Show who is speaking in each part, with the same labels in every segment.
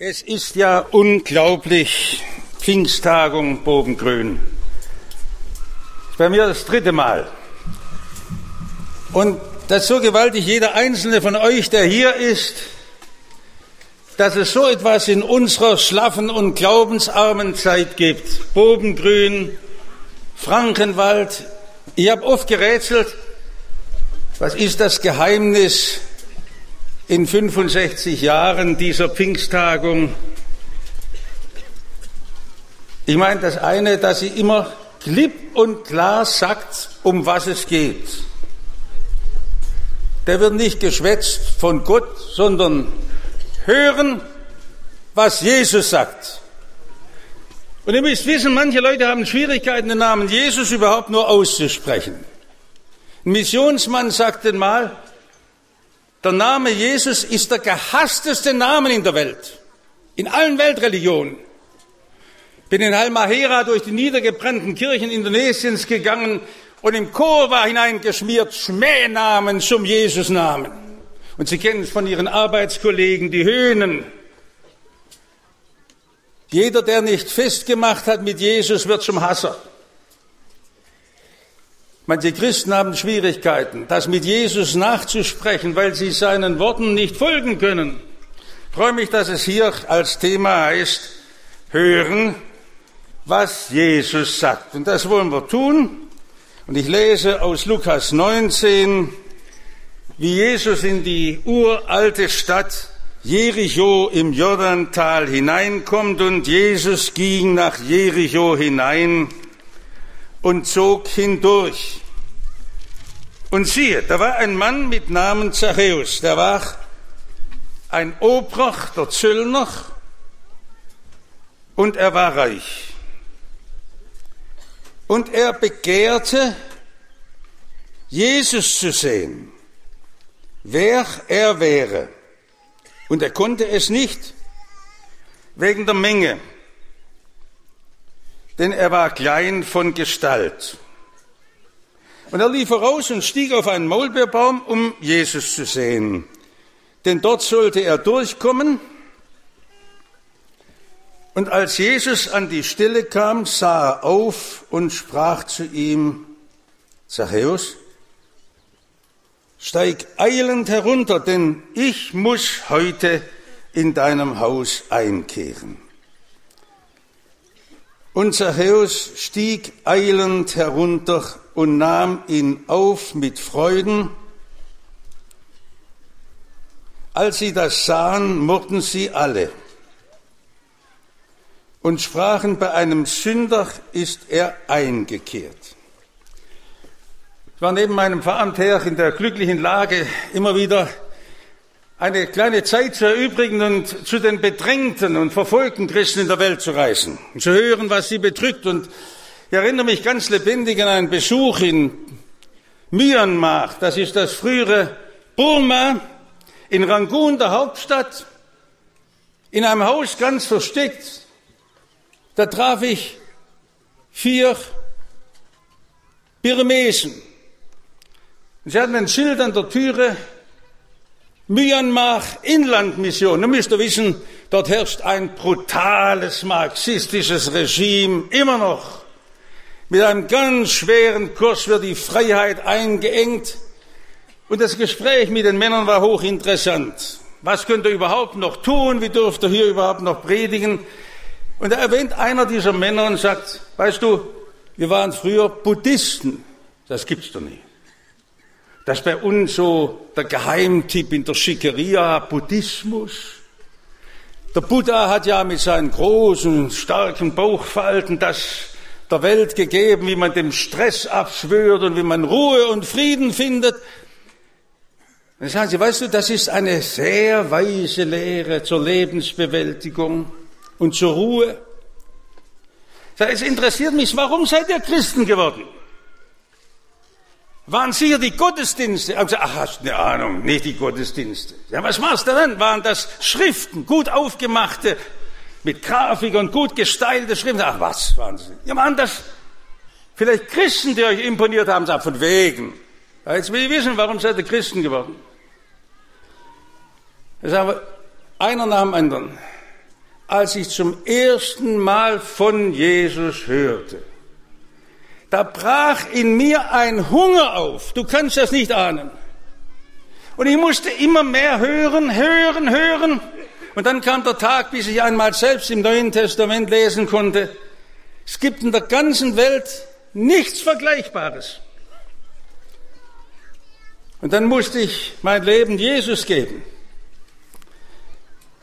Speaker 1: Es ist ja unglaublich, Pfingsttagung Bogengrün. Bei mir das dritte Mal. Und das ist so gewaltig, jeder einzelne von euch, der hier ist, dass es so etwas in unserer schlaffen und glaubensarmen Zeit gibt. Bogengrün, Frankenwald. Ich habe oft gerätselt, was ist das Geheimnis in 65 Jahren dieser Pfingsttagung. Ich meine, das eine, dass sie immer klipp und klar sagt, um was es geht. Der wird nicht geschwätzt von Gott, sondern hören, was Jesus sagt. Und ihr müsst wissen, manche Leute haben Schwierigkeiten, den Namen Jesus überhaupt nur auszusprechen. Ein Missionsmann sagte mal, der Name Jesus ist der gehassteste Name in der Welt, in allen Weltreligionen. Bin in Halmahera durch die niedergebrannten Kirchen Indonesiens gegangen und im Chor war hineingeschmiert Schmähnamen zum Jesusnamen. Und Sie kennen es von Ihren Arbeitskollegen, die Höhnen. Jeder, der nicht festgemacht hat mit Jesus, wird zum Hasser. Manche Christen haben Schwierigkeiten, das mit Jesus nachzusprechen, weil sie seinen Worten nicht folgen können. Ich freue mich, dass es hier als Thema heißt, hören, was Jesus sagt. Und das wollen wir tun. Und ich lese aus Lukas 19, wie Jesus in die uralte Stadt Jericho im Jordantal hineinkommt und Jesus ging nach Jericho hinein und zog hindurch. Und siehe, da war ein Mann mit Namen Zachäus, der war ein Obroch der Zöllner und er war reich. Und er begehrte, Jesus zu sehen, wer er wäre. Und er konnte es nicht wegen der Menge, denn er war klein von Gestalt. Und er lief voraus und stieg auf einen Maulbeerbaum, um Jesus zu sehen. Denn dort sollte er durchkommen. Und als Jesus an die Stelle kam, sah er auf und sprach zu ihm, Zachäus, steig eilend herunter, denn ich muss heute in deinem Haus einkehren. Und Zachäus stieg eilend herunter und nahm ihn auf mit Freuden. Als sie das sahen, murrten sie alle und sprachen, bei einem Sünder ist er eingekehrt. Ich war neben meinem Veramt her in der glücklichen Lage, immer wieder eine kleine Zeit zu erübrigen und zu den bedrängten und verfolgten Christen in der Welt zu reisen und zu hören, was sie bedrückt. Und ich erinnere mich ganz lebendig an einen Besuch in Myanmar, das ist das frühere Burma, in Rangoon, der Hauptstadt, in einem Haus ganz versteckt. Da traf ich vier Birmesen. Sie hatten ein Schild an der Türe, Myanmar Inlandmission. Nun müsst ihr wissen, dort herrscht ein brutales marxistisches Regime, immer noch. Mit einem ganz schweren Kurs wird die Freiheit eingeengt. Und das Gespräch mit den Männern war hochinteressant. Was könnt ihr überhaupt noch tun? Wie dürft ihr hier überhaupt noch predigen? Und da erwähnt einer dieser Männer und sagt, weißt du, wir waren früher Buddhisten. Das gibt's doch nicht. Das ist bei uns so der Geheimtipp in der Schickeria, Buddhismus. Der Buddha hat ja mit seinen großen, starken Bauchfalten das der Welt gegeben, wie man dem Stress abschwört und wie man Ruhe und Frieden findet. Dann sagen sie, weißt du, das ist eine sehr weise Lehre zur Lebensbewältigung und zur Ruhe. Es interessiert mich, warum seid ihr Christen geworden? Waren sicher die Gottesdienste? Ich gesagt, ach, hast du eine Ahnung, nicht die Gottesdienste. Ja, was du denn? Waren das Schriften, gut aufgemachte, mit Grafik und gut gestylte Schriften? Ach, was waren sie? Ja, waren das vielleicht Christen, die euch imponiert haben? Sagt, von wegen. Ja, jetzt will ich wissen, warum seid ihr Christen geworden? Ich sage, einer nach dem anderen. als ich zum ersten Mal von Jesus hörte. Da brach in mir ein Hunger auf. Du kannst das nicht ahnen. Und ich musste immer mehr hören, hören, hören. Und dann kam der Tag, bis ich einmal selbst im Neuen Testament lesen konnte. Es gibt in der ganzen Welt nichts Vergleichbares. Und dann musste ich mein Leben Jesus geben.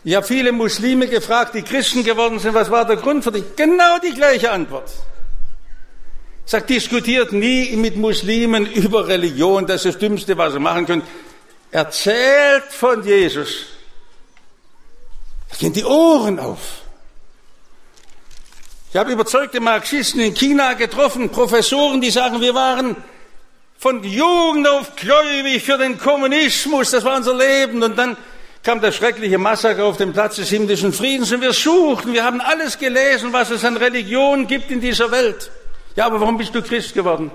Speaker 1: Ich habe viele Muslime gefragt, die Christen geworden sind, was war der Grund für dich? Genau die gleiche Antwort. Sagt, diskutiert nie mit Muslimen über Religion, das ist das Dümmste, was ihr machen könnt. Erzählt von Jesus. Da gehen die Ohren auf. Ich habe überzeugte Marxisten in China getroffen, Professoren, die sagen, wir waren von Jugend auf gläubig für den Kommunismus, das war unser Leben. Und dann kam der schreckliche Massaker auf dem Platz des himmlischen Friedens und wir suchten, wir haben alles gelesen, was es an Religion gibt in dieser Welt. Ja, aber warum bist du Christ geworden?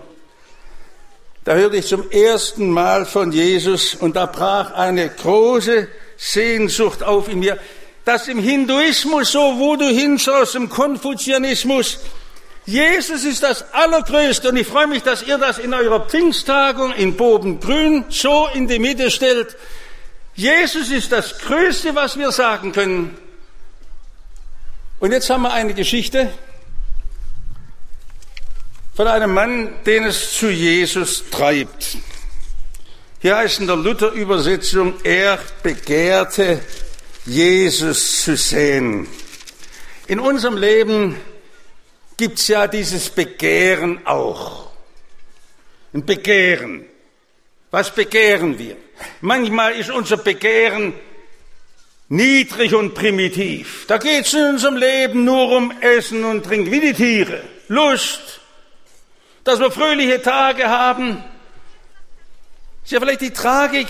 Speaker 1: Da hörte ich zum ersten Mal von Jesus und da brach eine große Sehnsucht auf in mir, dass im Hinduismus, so wo du hinschaust, im Konfuzianismus, Jesus ist das Allergrößte und ich freue mich, dass ihr das in eurer Pfingsttagung in Bobengrün so in die Mitte stellt. Jesus ist das Größte, was wir sagen können. Und jetzt haben wir eine Geschichte von einem Mann, den es zu Jesus treibt. Hier heißt in der Luther-Übersetzung, er begehrte Jesus zu sehen. In unserem Leben gibt's ja dieses Begehren auch. Ein Begehren. Was begehren wir? Manchmal ist unser Begehren niedrig und primitiv. Da geht's in unserem Leben nur um Essen und Trinken, wie die Tiere. Lust, dass wir fröhliche Tage haben. Ist ja vielleicht die Tragik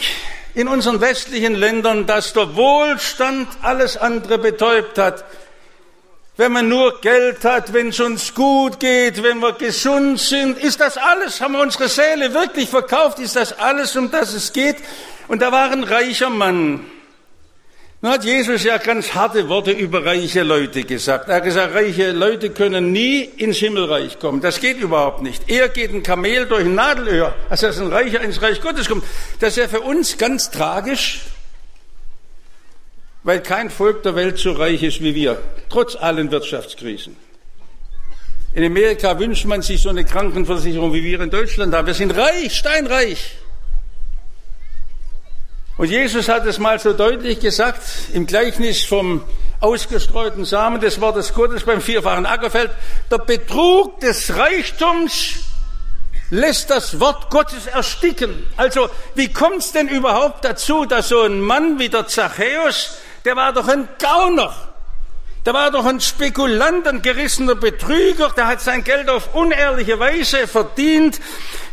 Speaker 1: in unseren westlichen Ländern, dass der Wohlstand alles andere betäubt hat wenn man nur Geld hat, wenn es uns gut geht, wenn wir gesund sind, ist das alles, haben wir unsere Seele wirklich verkauft, ist das alles, um das es geht. Und da war ein reicher Mann. Nun hat Jesus ja ganz harte Worte über reiche Leute gesagt. Er hat gesagt, reiche Leute können nie ins Himmelreich kommen. Das geht überhaupt nicht. Er geht ein Kamel durch ein Nadelöhr, als dass ein Reicher ins Reich Gottes kommt. Das ist ja für uns ganz tragisch, weil kein Volk der Welt so reich ist wie wir, trotz allen Wirtschaftskrisen. In Amerika wünscht man sich so eine Krankenversicherung, wie wir in Deutschland haben. Wir sind reich, steinreich. Und Jesus hat es mal so deutlich gesagt im Gleichnis vom ausgestreuten Samen des Wortes Gottes beim vierfachen Ackerfeld. Der Betrug des Reichtums lässt das Wort Gottes ersticken. Also wie kommt es denn überhaupt dazu, dass so ein Mann wie der Zachäus der war doch ein Gauner. Der war doch ein Spekulant, ein gerissener Betrüger, der hat sein Geld auf unehrliche Weise verdient.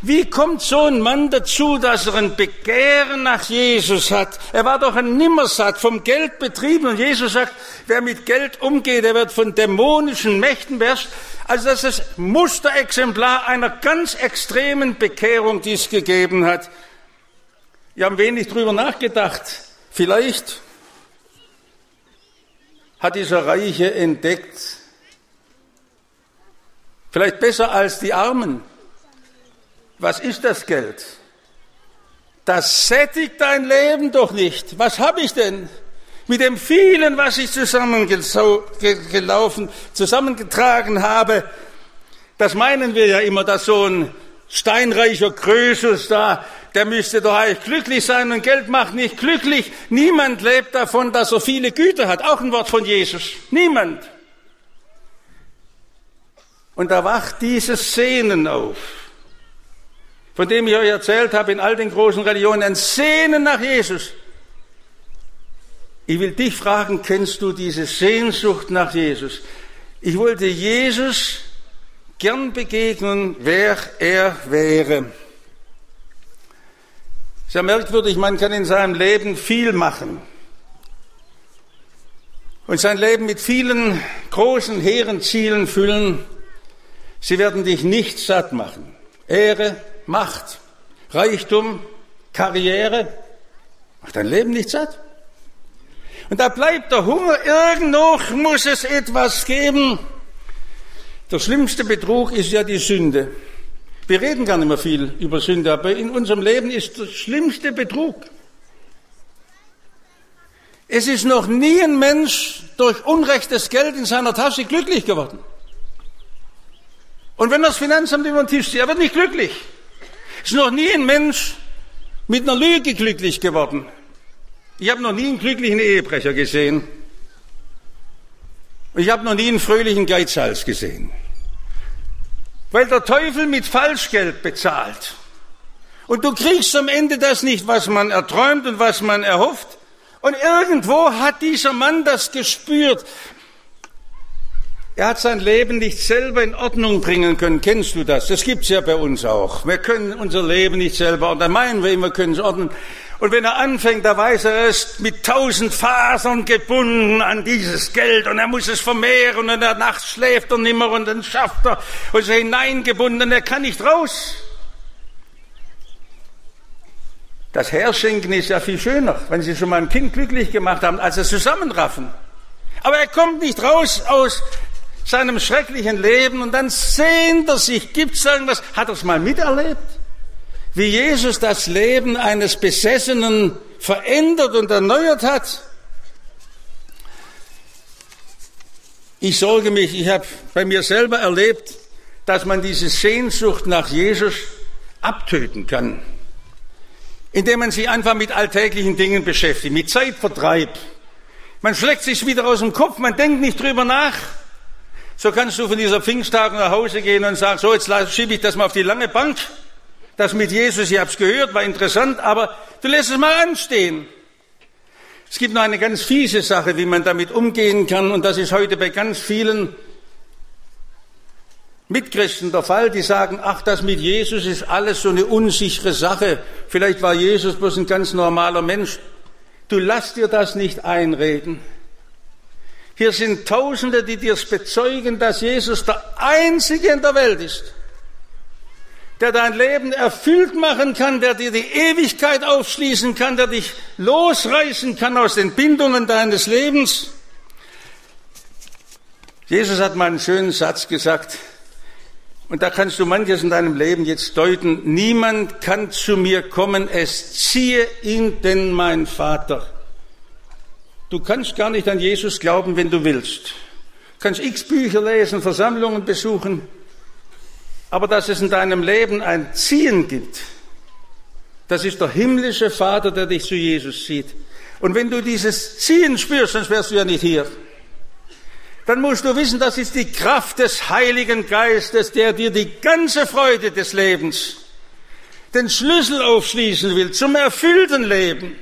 Speaker 1: Wie kommt so ein Mann dazu, dass er ein Begehren nach Jesus hat? Er war doch ein Nimmersatt, vom Geld betrieben. Und Jesus sagt, wer mit Geld umgeht, der wird von dämonischen Mächten beherrscht. Also das ist Musterexemplar einer ganz extremen Bekehrung, die es gegeben hat. Wir haben wenig drüber nachgedacht. Vielleicht hat dieser Reiche entdeckt, vielleicht besser als die Armen. Was ist das Geld? Das sättigt dein Leben doch nicht. Was habe ich denn? Mit dem vielen, was ich zusammengelaufen, zusammengetragen habe, das meinen wir ja immer, dass so ein steinreicher Krösus da, der müsste doch eigentlich glücklich sein und Geld macht nicht glücklich. Niemand lebt davon, dass er viele Güter hat. Auch ein Wort von Jesus. Niemand. Und da wacht dieses Sehnen auf, von dem ich euch erzählt habe in all den großen Religionen, ein Sehnen nach Jesus. Ich will dich fragen, kennst du diese Sehnsucht nach Jesus? Ich wollte Jesus gern begegnen, wer er wäre. Sehr merkwürdig, man kann in seinem Leben viel machen und sein Leben mit vielen großen, hehren Zielen füllen. Sie werden dich nicht satt machen. Ehre, Macht, Reichtum, Karriere macht dein Leben nicht satt. Und da bleibt der Hunger, irgendwo muss es etwas geben. Der schlimmste Betrug ist ja die Sünde. Wir reden gar nicht mehr viel über Sünde, aber in unserem Leben ist der schlimmste Betrug. Es ist noch nie ein Mensch durch unrechtes Geld in seiner Tasche glücklich geworden. Und wenn das Finanzamt über den Tisch zieht, er wird nicht glücklich. Es ist noch nie ein Mensch mit einer Lüge glücklich geworden. Ich habe noch nie einen glücklichen Ehebrecher gesehen. Ich habe noch nie einen fröhlichen Geizhals gesehen. Weil der Teufel mit Falschgeld bezahlt. Und du kriegst am Ende das nicht, was man erträumt und was man erhofft. Und irgendwo hat dieser Mann das gespürt. Er hat sein Leben nicht selber in Ordnung bringen können. Kennst du das? Das gibt's ja bei uns auch. Wir können unser Leben nicht selber, und dann meinen wir immer, wir können es ordnen. Und wenn er anfängt, da weiß er, er ist mit tausend Fasern gebunden an dieses Geld und er muss es vermehren und er nachts schläft er nimmer und dann schafft er und ist hineingebunden und er kann nicht raus. Das Herschenken ist ja viel schöner, wenn Sie schon mal ein Kind glücklich gemacht haben, als es zusammenraffen. Aber er kommt nicht raus aus seinem schrecklichen Leben und dann sehnt er sich, gibt es irgendwas, hat er es mal miterlebt? Wie Jesus das Leben eines Besessenen verändert und erneuert hat. Ich sorge mich, ich habe bei mir selber erlebt, dass man diese Sehnsucht nach Jesus abtöten kann, indem man sich einfach mit alltäglichen Dingen beschäftigt, mit Zeitvertreib. Man schlägt sich wieder aus dem Kopf, man denkt nicht drüber nach. So kannst du von dieser Pfingsttag nach Hause gehen und sagen, so jetzt schiebe ich das mal auf die lange Bank das mit Jesus, ich habe es gehört, war interessant, aber du lässt es mal anstehen. Es gibt noch eine ganz fiese Sache, wie man damit umgehen kann, und das ist heute bei ganz vielen Mitchristen der Fall, die sagen, ach, das mit Jesus ist alles so eine unsichere Sache. Vielleicht war Jesus bloß ein ganz normaler Mensch. Du lass dir das nicht einreden. Hier sind Tausende, die dir bezeugen, dass Jesus der Einzige in der Welt ist der dein Leben erfüllt machen kann, der dir die Ewigkeit aufschließen kann, der dich losreißen kann aus den Bindungen deines Lebens. Jesus hat mal einen schönen Satz gesagt, und da kannst du manches in deinem Leben jetzt deuten. Niemand kann zu mir kommen, es ziehe ihn denn mein Vater. Du kannst gar nicht an Jesus glauben, wenn du willst. Du kannst x Bücher lesen, Versammlungen besuchen, aber dass es in deinem Leben ein Ziehen gibt, das ist der himmlische Vater, der dich zu Jesus zieht. Und wenn du dieses Ziehen spürst, sonst wärst du ja nicht hier, dann musst du wissen, das ist die Kraft des Heiligen Geistes, der dir die ganze Freude des Lebens, den Schlüssel aufschließen will zum erfüllten Leben,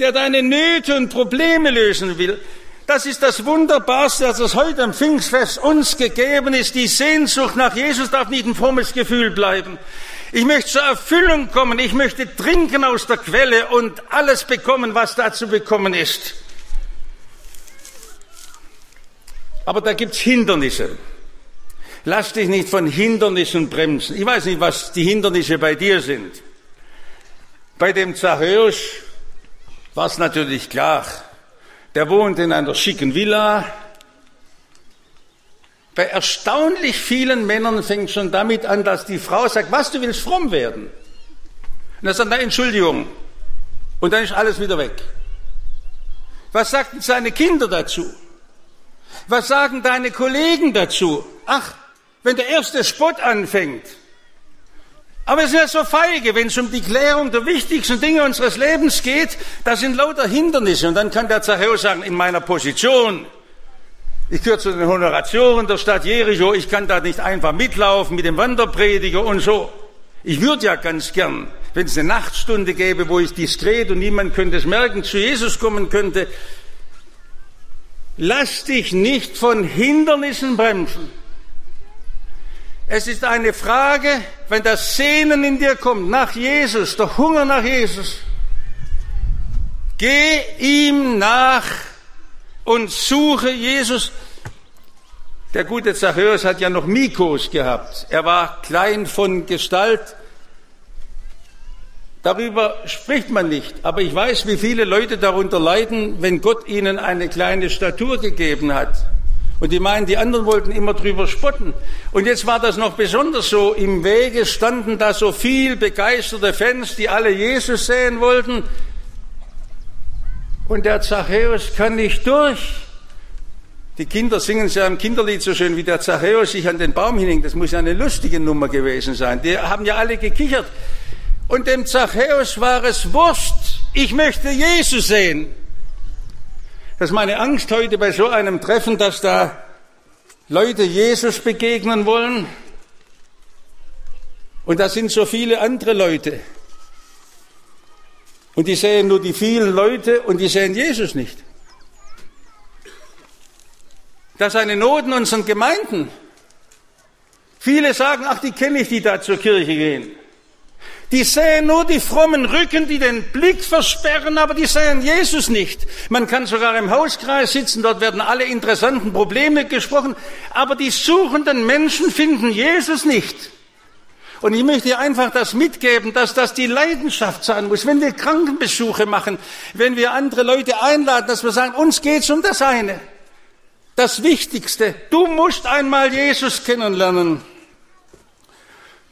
Speaker 1: der deine Nöte und Probleme lösen will, das ist das Wunderbarste, dass es heute am Pfingstfest uns gegeben ist. Die Sehnsucht nach Jesus darf nicht ein frommes Gefühl bleiben. Ich möchte zur Erfüllung kommen. Ich möchte trinken aus der Quelle und alles bekommen, was da zu bekommen ist. Aber da gibt's Hindernisse. Lass dich nicht von Hindernissen bremsen. Ich weiß nicht, was die Hindernisse bei dir sind. Bei dem Zachäus war es natürlich klar. Der wohnt in einer schicken Villa. Bei erstaunlich vielen Männern fängt schon damit an, dass die Frau sagt, was, du willst fromm werden? Und er sagt, na, Entschuldigung. Und dann ist alles wieder weg. Was sagten seine Kinder dazu? Was sagen deine Kollegen dazu? Ach, wenn der erste Spott anfängt, aber es ist ja so feige, wenn es um die Klärung der wichtigsten Dinge unseres Lebens geht, das sind lauter Hindernisse. Und dann kann der Zachäus sagen, in meiner Position, ich gehöre zu den Honorationen der Stadt Jericho, ich kann da nicht einfach mitlaufen mit dem Wanderprediger und so. Ich würde ja ganz gern, wenn es eine Nachtstunde gäbe, wo ich diskret und niemand könnte es merken, zu Jesus kommen könnte. Lass dich nicht von Hindernissen bremsen. Es ist eine Frage, wenn das Sehnen in dir kommt nach Jesus, der Hunger nach Jesus, geh ihm nach und suche Jesus. Der gute Zachäus hat ja noch Mikos gehabt. Er war klein von Gestalt. Darüber spricht man nicht. Aber ich weiß, wie viele Leute darunter leiden, wenn Gott ihnen eine kleine Statur gegeben hat. Und die meinen, die anderen wollten immer drüber spotten. Und jetzt war das noch besonders so. Im Wege standen da so viel begeisterte Fans, die alle Jesus sehen wollten. Und der Zachäus kann nicht durch. Die Kinder singen es ja im Kinderlied so schön, wie der Zachäus sich an den Baum hinhing. Das muss ja eine lustige Nummer gewesen sein. Die haben ja alle gekichert. Und dem Zachäus war es Wurst. Ich möchte Jesus sehen. Das ist meine Angst heute bei so einem Treffen, dass da Leute Jesus begegnen wollen. Und da sind so viele andere Leute. Und die sehen nur die vielen Leute und die sehen Jesus nicht. Das ist eine Not in unseren Gemeinden. Viele sagen, ach, die kenne ich, die da zur Kirche gehen. Die sehen nur die frommen Rücken, die den Blick versperren, aber die sehen Jesus nicht. Man kann sogar im Hauskreis sitzen, dort werden alle interessanten Probleme gesprochen, aber die suchenden Menschen finden Jesus nicht. Und ich möchte einfach das mitgeben, dass das die Leidenschaft sein muss. Wenn wir Krankenbesuche machen, wenn wir andere Leute einladen, dass wir sagen, uns geht's um das eine. Das Wichtigste. Du musst einmal Jesus kennenlernen.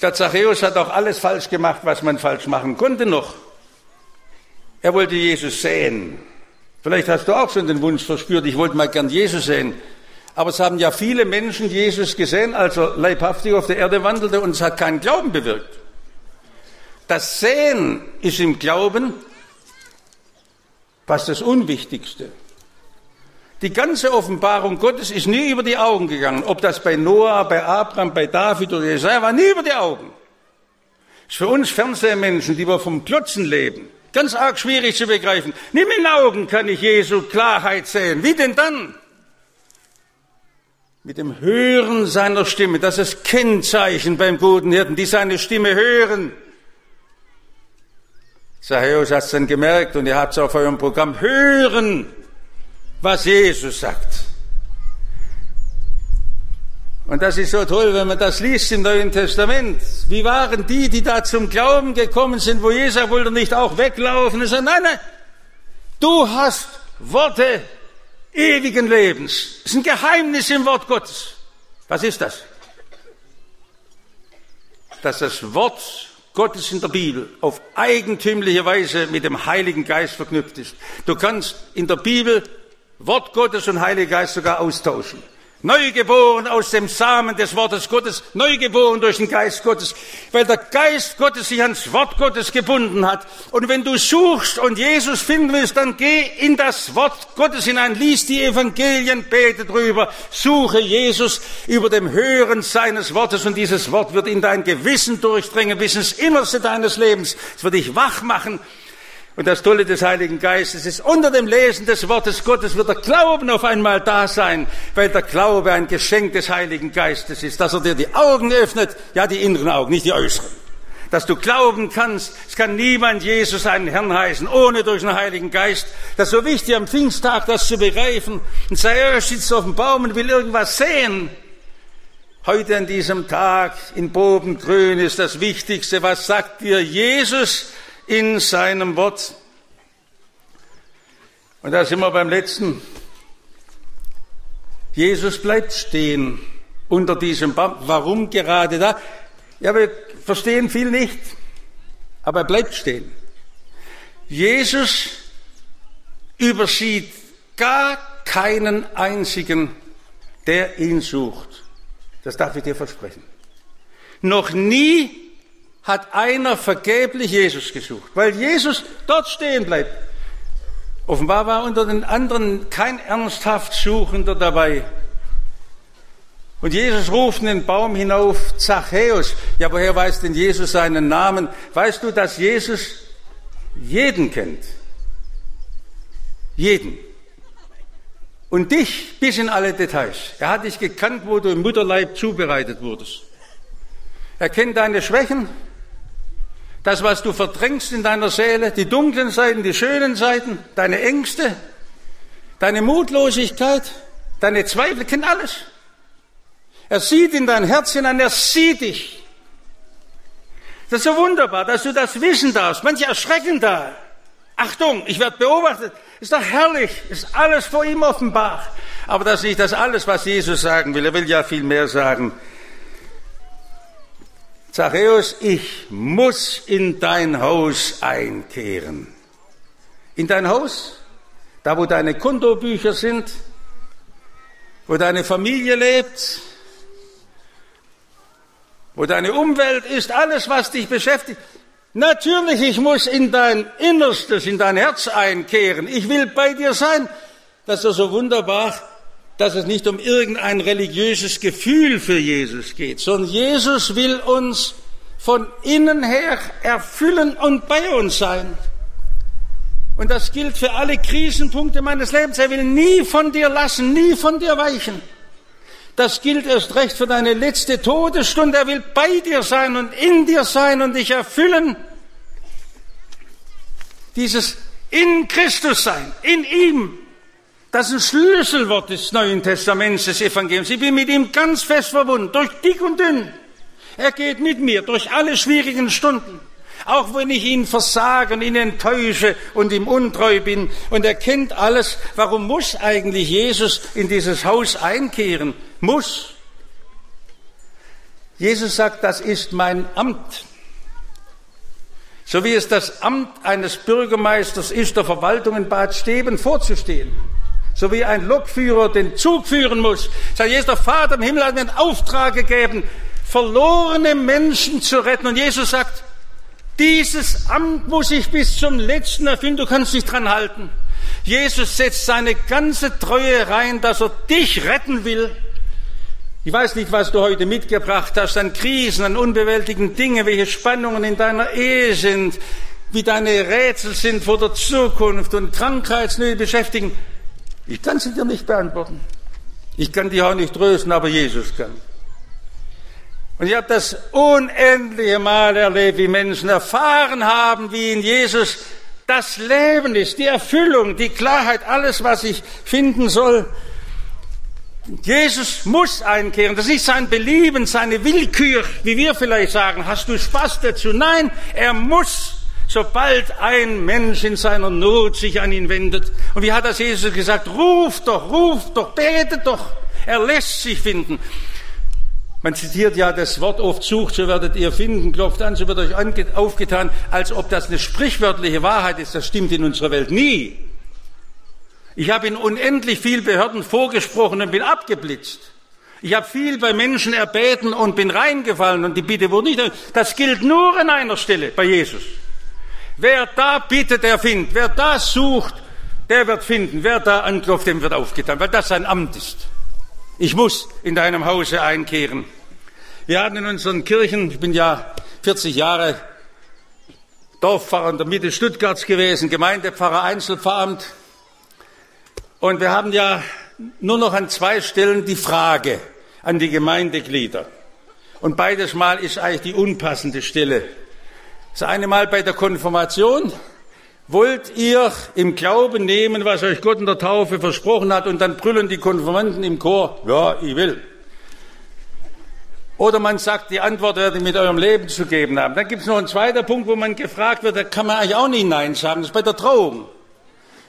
Speaker 1: Der Zachäus hat auch alles falsch gemacht, was man falsch machen konnte noch. Er wollte Jesus sehen. Vielleicht hast du auch schon den Wunsch verspürt, ich wollte mal gern Jesus sehen. Aber es haben ja viele Menschen Jesus gesehen, als er leibhaftig auf der Erde wandelte und es hat keinen Glauben bewirkt. Das Sehen ist im Glauben fast das Unwichtigste. Die ganze Offenbarung Gottes ist nie über die Augen gegangen. Ob das bei Noah, bei Abraham, bei David oder Jesaja war, nie über die Augen. Ist für uns Fernsehmenschen, die wir vom Klotzen leben, ganz arg schwierig zu begreifen. Nimm in Augen kann ich Jesu Klarheit sehen. Wie denn dann? Mit dem Hören seiner Stimme, das ist Kennzeichen beim guten Hirten, die seine Stimme hören. Zachäus hat es dann gemerkt und ihr habt es auf eurem Programm. Hören was Jesus sagt. Und das ist so toll, wenn man das liest im Neuen Testament. Wie waren die, die da zum Glauben gekommen sind, wo Jesus wollte nicht auch weglaufen und sagen, nein, nein, du hast Worte ewigen Lebens. Das ist ein Geheimnis im Wort Gottes. Was ist das? Dass das Wort Gottes in der Bibel auf eigentümliche Weise mit dem Heiligen Geist verknüpft ist. Du kannst in der Bibel Wort Gottes und Heiliger Geist sogar austauschen. Neugeboren aus dem Samen des Wortes Gottes, neugeboren durch den Geist Gottes, weil der Geist Gottes sich ans Wort Gottes gebunden hat. Und wenn du suchst und Jesus finden willst, dann geh in das Wort Gottes hinein, lies die Evangelien, bete drüber, suche Jesus über dem Hören seines Wortes und dieses Wort wird in dein Gewissen durchdringen bis ins Innerste deines Lebens. Es wird dich wach machen und das Tolle des Heiligen Geistes ist, unter dem Lesen des Wortes Gottes wird der Glauben auf einmal da sein, weil der Glaube ein Geschenk des Heiligen Geistes ist, dass er dir die Augen öffnet, ja die inneren Augen, nicht die äußeren. Dass du glauben kannst, es kann niemand Jesus einen Herrn heißen, ohne durch den Heiligen Geist. Das ist so wichtig am Pfingsttag, das zu begreifen. Und sei sitzt auf dem Baum und will irgendwas sehen. Heute an diesem Tag in Bobengrün ist das Wichtigste, was sagt dir Jesus? In seinem Wort. Und da sind wir beim letzten. Jesus bleibt stehen unter diesem Baum. Warum gerade da? Ja, wir verstehen viel nicht, aber er bleibt stehen. Jesus übersieht gar keinen einzigen, der ihn sucht. Das darf ich dir versprechen. Noch nie hat einer vergeblich Jesus gesucht, weil Jesus dort stehen bleibt. Offenbar war unter den anderen kein ernsthaft Suchender dabei. Und Jesus ruft in den Baum hinauf, Zachäus. Ja, woher weiß denn Jesus seinen Namen? Weißt du, dass Jesus jeden kennt? Jeden. Und dich bis in alle Details. Er hat dich gekannt, wo du im Mutterleib zubereitet wurdest. Er kennt deine Schwächen, das, was du verdrängst in deiner Seele, die dunklen Seiten, die schönen Seiten, deine Ängste, deine Mutlosigkeit, deine Zweifel, kennt alles. Er sieht in dein Herz hinein, er sieht dich. Das ist so wunderbar, dass du das wissen darfst. Manche erschrecken da. Achtung, ich werde beobachtet. Ist doch herrlich. Ist alles vor ihm offenbar. Aber das ist nicht das alles, was Jesus sagen will. Er will ja viel mehr sagen. Zachäus, ich muss in dein Haus einkehren. In dein Haus? Da, wo deine Kontobücher sind? Wo deine Familie lebt? Wo deine Umwelt ist? Alles, was dich beschäftigt? Natürlich, ich muss in dein Innerstes, in dein Herz einkehren. Ich will bei dir sein. Das ist so wunderbar, dass es nicht um irgendein religiöses Gefühl für Jesus geht, sondern Jesus will uns von innen her erfüllen und bei uns sein. Und das gilt für alle Krisenpunkte meines Lebens. Er will nie von dir lassen, nie von dir weichen. Das gilt erst recht für deine letzte Todesstunde. Er will bei dir sein und in dir sein und dich erfüllen. Dieses in Christus sein, in ihm. Das ist ein Schlüsselwort des Neuen Testaments, des Evangeliums. Ich bin mit ihm ganz fest verbunden, durch dick und dünn. Er geht mit mir durch alle schwierigen Stunden. Auch wenn ich ihn versage und ihn enttäusche und ihm untreu bin und er kennt alles, warum muss eigentlich Jesus in dieses Haus einkehren? Muss. Jesus sagt, das ist mein Amt. So wie es das Amt eines Bürgermeisters ist, der Verwaltung in Bad Steben vorzustehen. So wie ein Lokführer den Zug führen muss. Sagt Jesus, Vater im Himmel hat mir einen Auftrag gegeben, verlorene Menschen zu retten. Und Jesus sagt, dieses Amt muss ich bis zum letzten erfüllen, du kannst dich dran halten. Jesus setzt seine ganze Treue rein, dass er dich retten will. Ich weiß nicht, was du heute mitgebracht hast an Krisen, an unbewältigten Dingen, welche Spannungen in deiner Ehe sind, wie deine Rätsel sind vor der Zukunft und Krankheitsnöte beschäftigen. Ich kann sie dir nicht beantworten. Ich kann dich auch nicht trösten, aber Jesus kann. Und ich habe das unendliche Mal erlebt, wie Menschen erfahren haben, wie in Jesus das Leben ist, die Erfüllung, die Klarheit, alles, was ich finden soll. Jesus muss einkehren. Das ist nicht sein Belieben, seine Willkür, wie wir vielleicht sagen. Hast du Spaß dazu? Nein, er muss, sobald ein Mensch in seiner Not sich an ihn wendet. Und wie hat das Jesus gesagt? Ruf doch, ruf doch, bete doch. Er lässt sich finden. Man zitiert ja das Wort oft, sucht, so werdet ihr finden, klopft an, so wird euch aufgetan, als ob das eine sprichwörtliche Wahrheit ist. Das stimmt in unserer Welt nie. Ich habe in unendlich vielen Behörden vorgesprochen und bin abgeblitzt. Ich habe viel bei Menschen erbeten und bin reingefallen und die Bitte wurde nicht. Das gilt nur an einer Stelle, bei Jesus. Wer da bittet, der findet. Wer da sucht, der wird finden. Wer da anklopft, dem wird aufgetan, weil das sein Amt ist. Ich muss in deinem Hause einkehren. Wir hatten in unseren Kirchen, ich bin ja 40 Jahre Dorfpfarrer in der Mitte Stuttgarts gewesen, Gemeindepfarrer, Einzelpfarramt. Und wir haben ja nur noch an zwei Stellen die Frage an die Gemeindeglieder. Und beides Mal ist eigentlich die unpassende Stelle. Das eine Mal bei der Konfirmation. Wollt ihr im Glauben nehmen, was euch Gott in der Taufe versprochen hat, und dann brüllen die Konfirmanden im Chor, ja, ich will. Oder man sagt, die Antwort werde ich mit eurem Leben zu geben haben. Dann gibt es noch einen zweiten Punkt, wo man gefragt wird, da kann man eigentlich auch nicht Nein sagen, das ist bei der Trauung.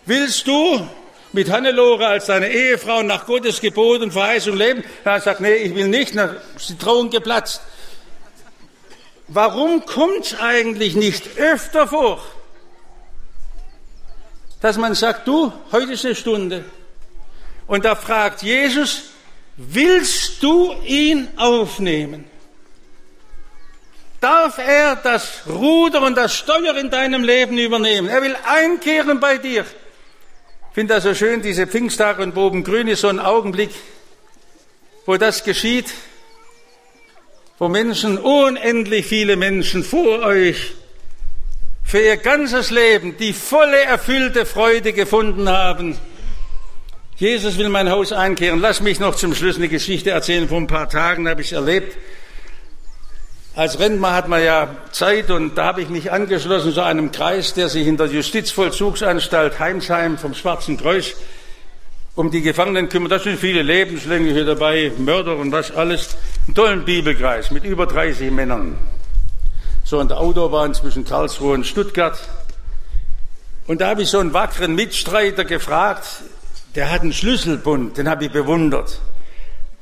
Speaker 1: Willst du mit Hannelore als deine Ehefrau nach Gottes Gebot und Verheißung leben? Dann sagt, nee, ich will nicht, dann ist die Trauung geplatzt. Warum kommt es eigentlich nicht öfter vor, dass man sagt, du, heute ist eine Stunde. Und da fragt Jesus, Willst du ihn aufnehmen? Darf er das Ruder und das Steuer in deinem Leben übernehmen? Er will einkehren bei dir. Ich finde das so schön, diese Pfingsttage und oben grün ist so ein Augenblick, wo das geschieht, wo Menschen, unendlich viele Menschen vor euch für ihr ganzes Leben die volle, erfüllte Freude gefunden haben Jesus will mein Haus einkehren. Lass mich noch zum Schluss eine Geschichte erzählen. Vor ein paar Tagen habe ich es erlebt. Als Rentner hat man ja Zeit und da habe ich mich angeschlossen zu einem Kreis, der sich in der Justizvollzugsanstalt Heimsheim vom Schwarzen Kreuz um die Gefangenen kümmert. Da sind viele Lebenslängliche dabei, Mörder und was alles. Ein tollen Bibelkreis mit über 30 Männern. so an der Autobahn zwischen Karlsruhe und Stuttgart. Und da habe ich so einen wackeren Mitstreiter gefragt, der hat einen Schlüsselbund, den habe ich bewundert.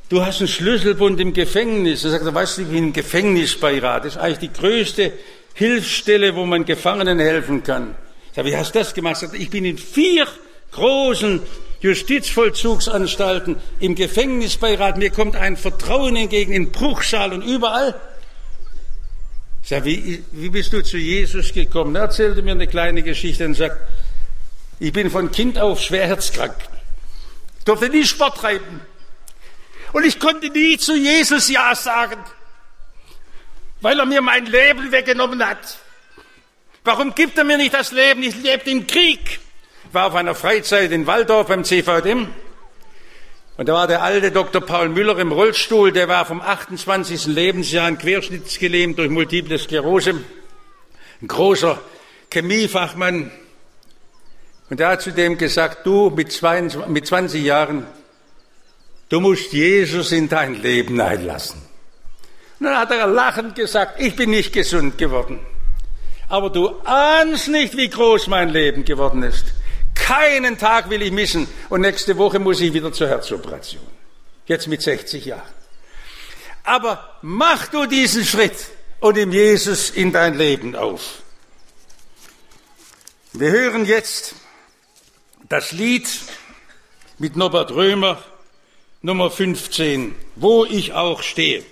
Speaker 1: Du hast einen Schlüsselbund im Gefängnis. Er sagt, weißt du, ich bin im Gefängnisbeirat. Das ist eigentlich die größte Hilfsstelle, wo man Gefangenen helfen kann. Ich sage, wie hast du das gemacht? Ich bin in vier großen Justizvollzugsanstalten im Gefängnisbeirat. Mir kommt ein Vertrauen entgegen in Bruchsal und überall. Ich sage, wie, wie bist du zu Jesus gekommen? Er erzählte mir eine kleine Geschichte und sagt, ich bin von Kind auf schwer herzkrank. Durfte nie Sport treiben. Und ich konnte nie zu Jesus Ja sagen, weil er mir mein Leben weggenommen hat. Warum gibt er mir nicht das Leben? Ich lebte im Krieg. Ich war auf einer Freizeit in Waldorf beim CVDM. Und da war der alte Dr. Paul Müller im Rollstuhl, der war vom 28. Lebensjahr ein querschnittsgelähmt durch multiple Sklerose, ein großer Chemiefachmann. Und er hat zu dem gesagt, du mit 20, mit 20 Jahren, du musst Jesus in dein Leben einlassen. Und dann hat er lachend gesagt, ich bin nicht gesund geworden. Aber du ahnst nicht, wie groß mein Leben geworden ist. Keinen Tag will ich missen. Und nächste Woche muss ich wieder zur Herzoperation. Jetzt mit 60 Jahren. Aber mach du diesen Schritt und nimm Jesus in dein Leben auf. Wir hören jetzt das Lied mit Norbert Römer, Nummer 15, wo ich auch stehe.